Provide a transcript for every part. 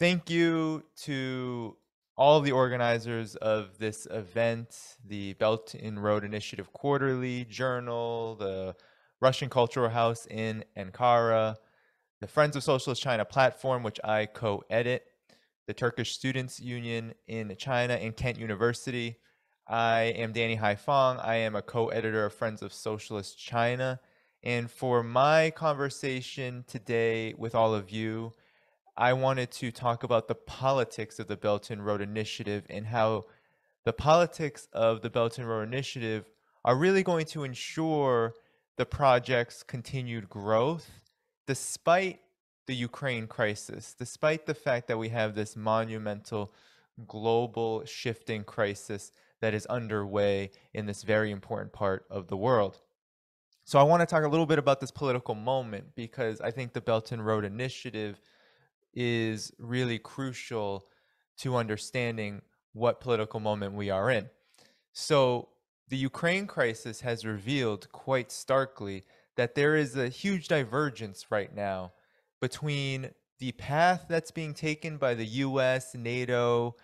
Thank you to all the organizers of this event, the Belt and Road Initiative Quarterly Journal, the Russian Cultural House in Ankara, the Friends of Socialist China platform, which I co edit, the Turkish Students Union in China, and Kent University. I am Danny Haiphong. I am a co editor of Friends of Socialist China. And for my conversation today with all of you, I wanted to talk about the politics of the Belt and Road Initiative and how the politics of the Belt and Road Initiative are really going to ensure the project's continued growth despite the Ukraine crisis, despite the fact that we have this monumental global shifting crisis that is underway in this very important part of the world. So I want to talk a little bit about this political moment because I think the Belt and Road Initiative is really crucial to understanding what political moment we are in. So, the Ukraine crisis has revealed quite starkly that there is a huge divergence right now between the path that's being taken by the US, NATO,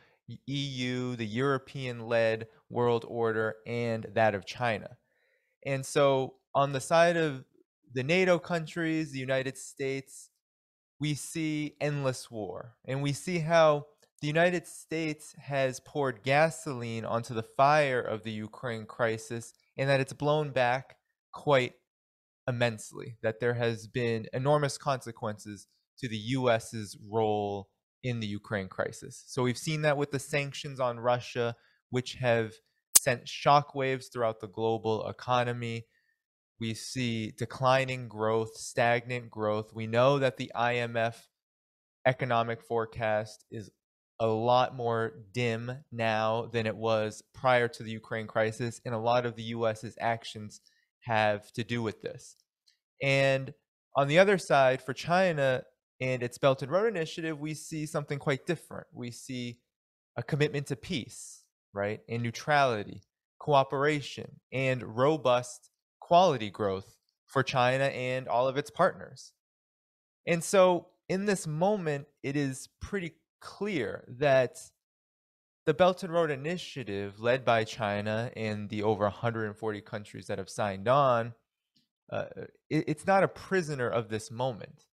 EU, the European led world order, and that of China. And so, on the side of the NATO countries, the United States, we see endless war. And we see how the United States has poured gasoline onto the fire of the Ukraine crisis and that it's blown back quite immensely, that there has been enormous consequences to the US's role in the Ukraine crisis. So we've seen that with the sanctions on Russia, which have sent shockwaves throughout the global economy we see declining growth, stagnant growth. We know that the IMF economic forecast is a lot more dim now than it was prior to the Ukraine crisis, and a lot of the US's actions have to do with this. And on the other side, for China and its Belt and Road Initiative, we see something quite different. We see a commitment to peace, right, and neutrality, cooperation, and robust quality growth for China and all of its partners. And so, in this moment, it is pretty clear that the Belt and Road Initiative, led by China and the over 140 countries that have signed on, uh, it, it's not a prisoner of this moment.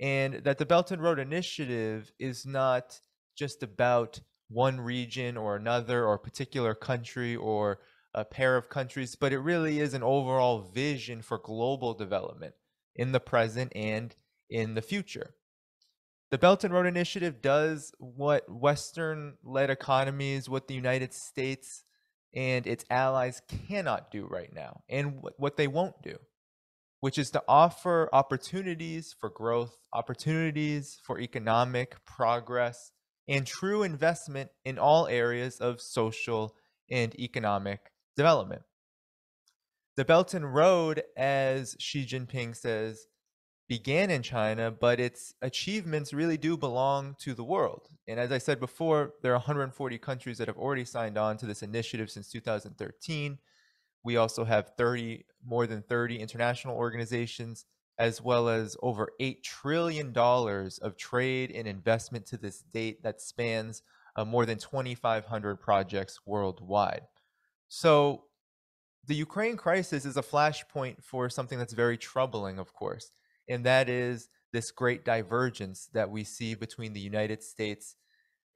And that the Belt and Road Initiative is not just about one region or another or a particular country or a pair of countries, but it really is an overall vision for global development in the present and in the future. The Belt and Road Initiative does what Western led economies, what the United States and its allies cannot do right now, and what they won't do, which is to offer opportunities for growth, opportunities for economic progress, and true investment in all areas of social and economic development. The Belt and Road, as Xi Jinping says, began in China, but its achievements really do belong to the world. And as I said before, there are 140 countries that have already signed on to this initiative since 2013. We also have 30, more than 30 international organizations, as well as over $8 trillion of trade and investment to this date that spans uh, more than 2,500 projects worldwide. So the Ukraine crisis is a flashpoint for something that's very troubling, of course, and that is this great divergence that we see between the United States,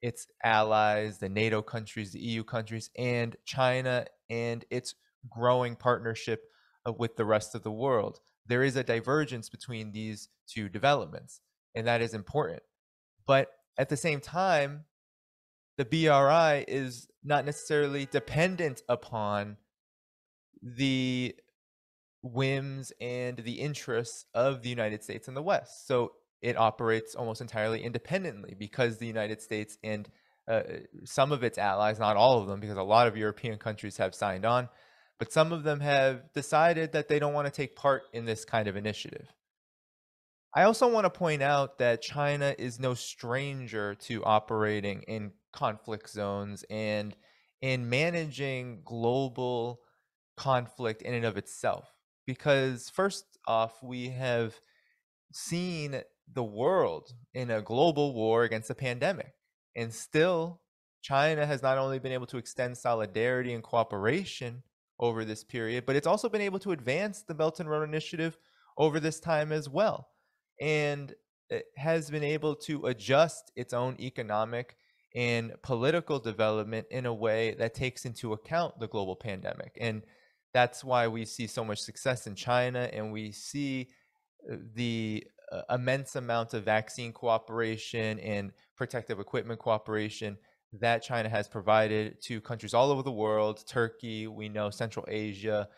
its allies, the NATO countries, the EU countries, and China and its growing partnership uh, with the rest of the world. There is a divergence between these two developments, and that is important. But at the same time, the BRI is not necessarily dependent upon the whims and the interests of the United States and the West. So it operates almost entirely independently because the United States and uh, some of its allies, not all of them, because a lot of European countries have signed on, but some of them have decided that they don't want to take part in this kind of initiative. I also want to point out that China is no stranger to operating in conflict zones and in managing global conflict in and of itself. Because, first off, we have seen the world in a global war against a pandemic. And still, China has not only been able to extend solidarity and cooperation over this period, but it's also been able to advance the Belt and Road Initiative over this time as well. And it has been able to adjust its own economic and political development in a way that takes into account the global pandemic. And that's why we see so much success in China and we see uh, the uh, immense amount of vaccine cooperation and protective equipment cooperation that China has provided to countries all over the world, Turkey, we know Central Asia,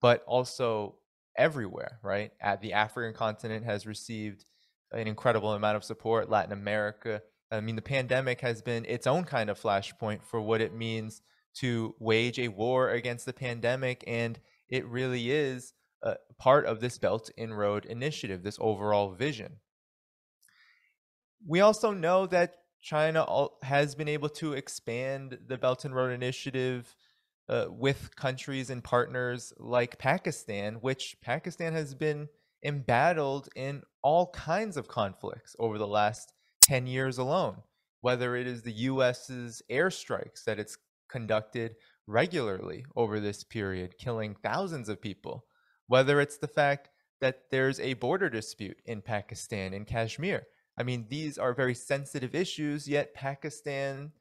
but also everywhere, right? At the African continent has received an incredible amount of support, Latin America. I mean, the pandemic has been its own kind of flashpoint for what it means to wage a war against the pandemic. And it really is a part of this Belt and Road initiative, this overall vision. We also know that China has been able to expand the Belt and Road Initiative uh, with countries and partners like Pakistan, which Pakistan has been embattled in all kinds of conflicts over the last 10 years alone, whether it is the US's airstrikes that it's conducted regularly over this period, killing thousands of people, whether it's the fact that there's a border dispute in Pakistan, in Kashmir, I mean, these are very sensitive issues, yet Pakistan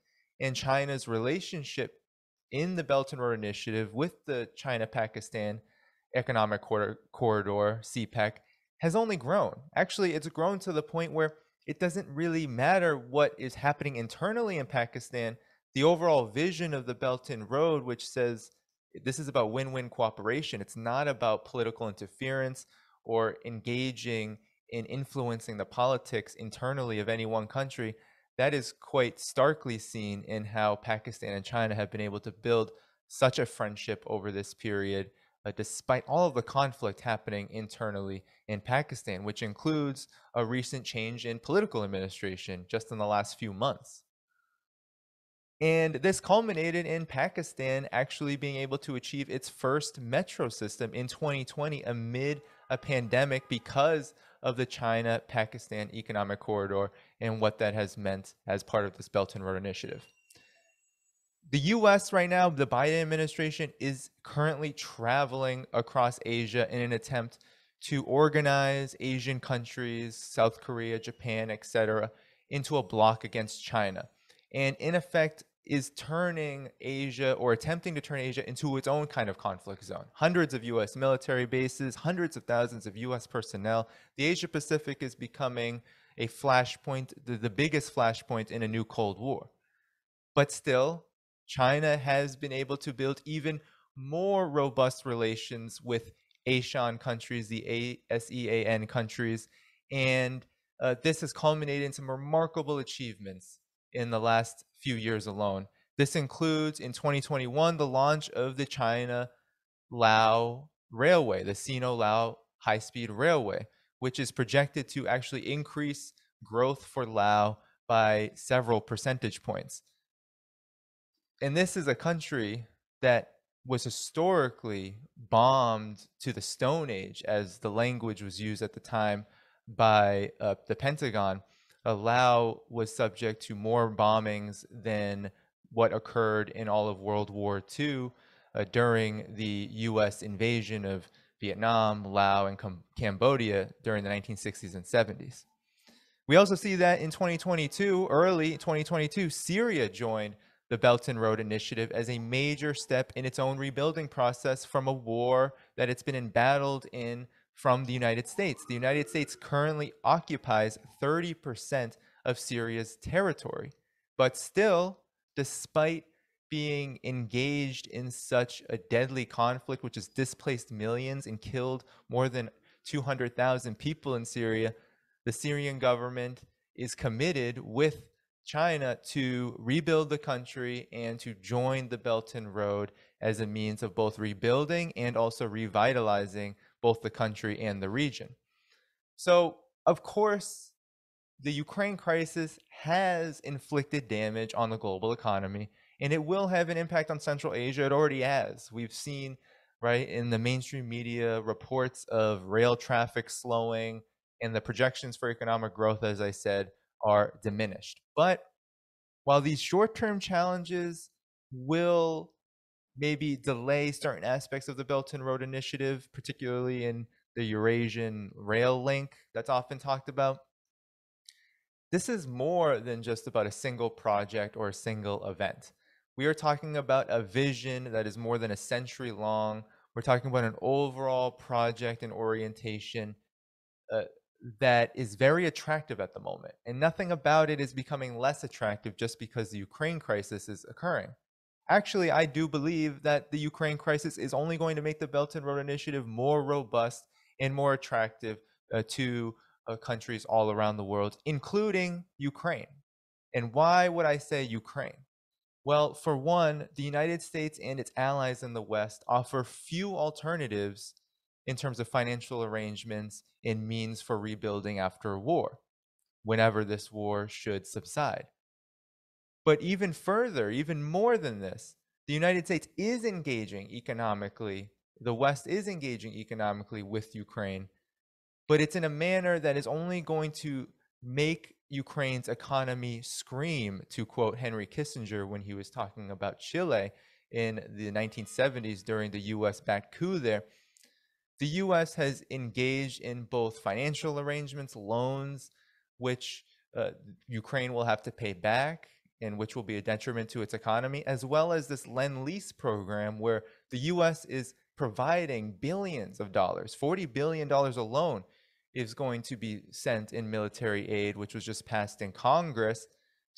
and China's relationship in the Belt and Road Initiative with the China Pakistan Economic Corridor, CPEC, has only grown. Actually, it's grown to the point where it doesn't really matter what is happening internally in Pakistan. The overall vision of the Belt and Road, which says this is about win win cooperation, it's not about political interference or engaging in influencing the politics internally of any one country, that is quite starkly seen in how Pakistan and China have been able to build such a friendship over this period, uh, despite all of the conflict happening internally in Pakistan, which includes a recent change in political administration just in the last few months. And this culminated in Pakistan actually being able to achieve its first metro system in 2020 amid a pandemic because of the China Pakistan Economic Corridor and what that has meant as part of this Belt and Road Initiative. The US right now, the Biden administration is currently traveling across Asia in an attempt to organize Asian countries, South Korea, Japan, etc., into a bloc against China. And in effect, is turning Asia or attempting to turn Asia into its own kind of conflict zone. Hundreds of US military bases, hundreds of thousands of US personnel. The Asia Pacific is becoming a flashpoint, the, the biggest flashpoint in a new Cold War. But still, China has been able to build even more robust relations with ASEAN countries, the ASEAN countries, and uh, this has culminated in some remarkable achievements in the last few years alone. This includes in 2021 the launch of the China Lao Railway, the Sino Lao high speed railway, which is projected to actually increase growth for Lao by several percentage points. And this is a country that was historically bombed to the Stone Age, as the language was used at the time by uh, the Pentagon. Lao was subject to more bombings than what occurred in all of World War II uh, during the US invasion of Vietnam, Laos, and Com- Cambodia during the 1960s and 70s. We also see that in 2022, early 2022, Syria joined the Belt and Road Initiative as a major step in its own rebuilding process from a war that it's been embattled in from the United States. The United States currently occupies 30% of Syria's territory. But still, despite being engaged in such a deadly conflict, which has displaced millions and killed more than 200,000 people in Syria, the Syrian government is committed with China to rebuild the country and to join the Belt and Road as a means of both rebuilding and also revitalizing both the country and the region. So, of course, the Ukraine crisis has inflicted damage on the global economy, and it will have an impact on Central Asia. It already has. We've seen, right, in the mainstream media reports of rail traffic slowing, and the projections for economic growth, as I said, are diminished. But while these short term challenges will maybe delay certain aspects of the Belt and Road Initiative, particularly in the Eurasian rail link that's often talked about. This is more than just about a single project or a single event. We are talking about a vision that is more than a century long. We're talking about an overall project and orientation uh, that is very attractive at the moment. And nothing about it is becoming less attractive just because the Ukraine crisis is occurring. Actually, I do believe that the Ukraine crisis is only going to make the Belt and Road Initiative more robust and more attractive uh, to uh, countries all around the world, including Ukraine. And why would I say Ukraine? Well, for one, the United States and its allies in the West offer few alternatives in terms of financial arrangements and means for rebuilding after a war, whenever this war should subside. But even further, even more than this, the United States is engaging economically, the West is engaging economically with Ukraine, but it's in a manner that is only going to make Ukraine's economy scream, to quote Henry Kissinger when he was talking about Chile in the 1970s during the US backed coup there. The US has engaged in both financial arrangements, loans, which uh, Ukraine will have to pay back and which will be a detriment to its economy, as well as this Lend Lease program where the US is providing billions of dollars, $40 billion alone is going to be sent in military aid, which was just passed in Congress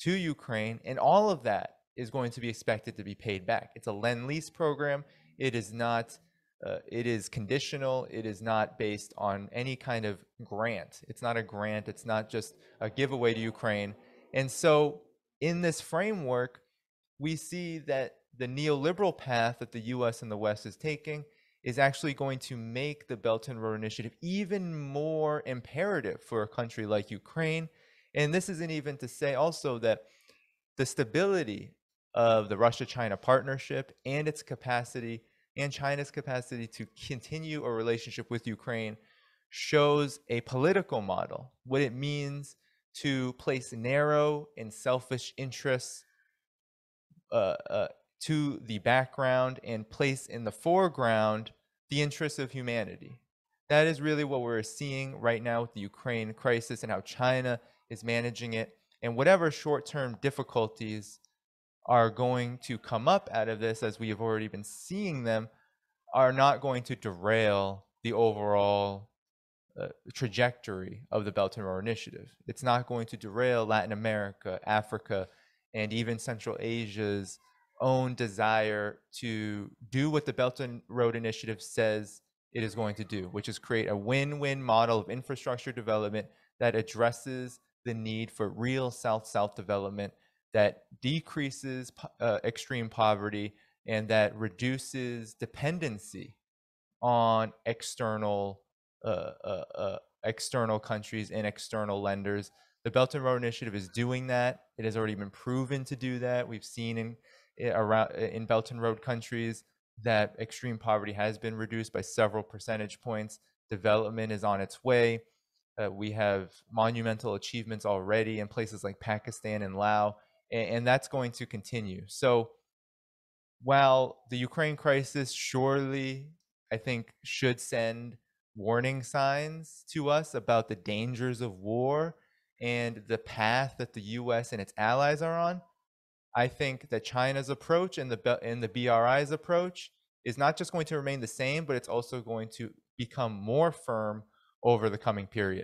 to Ukraine. And all of that is going to be expected to be paid back. It's a lend lease program. It is not, uh, it is conditional. It is not based on any kind of grant. It's not a grant. It's not just a giveaway to Ukraine. And so, in this framework, we see that the neoliberal path that the US and the West is taking is actually going to make the Belt and Road Initiative even more imperative for a country like Ukraine. And this isn't even to say also that the stability of the Russia China partnership and its capacity and China's capacity to continue a relationship with Ukraine shows a political model, what it means to place narrow and selfish interests uh, uh, to the background and place in the foreground the interests of humanity. That is really what we're seeing right now with the Ukraine crisis and how China is managing it. And whatever short term difficulties are going to come up out of this, as we have already been seeing them, are not going to derail the overall uh, trajectory of the Belt and Road Initiative. It's not going to derail Latin America, Africa, and even Central Asia's own desire to do what the Belt and Road Initiative says it is going to do, which is create a win win model of infrastructure development that addresses the need for real South South development that decreases uh, extreme poverty and that reduces dependency on external uh, uh, uh external countries and external lenders. The Belt and Road Initiative is doing that. It has already been proven to do that. We've seen in around in Belt and Road countries that extreme poverty has been reduced by several percentage points. Development is on its way. Uh, we have monumental achievements already in places like Pakistan and Laos, and that's going to continue. So, while the Ukraine crisis surely, I think, should send warning signs to us about the dangers of war and the path that the US and its allies are on, I think that China's approach and the and the BRI's approach is not just going to remain the same, but it's also going to become more firm over the coming period.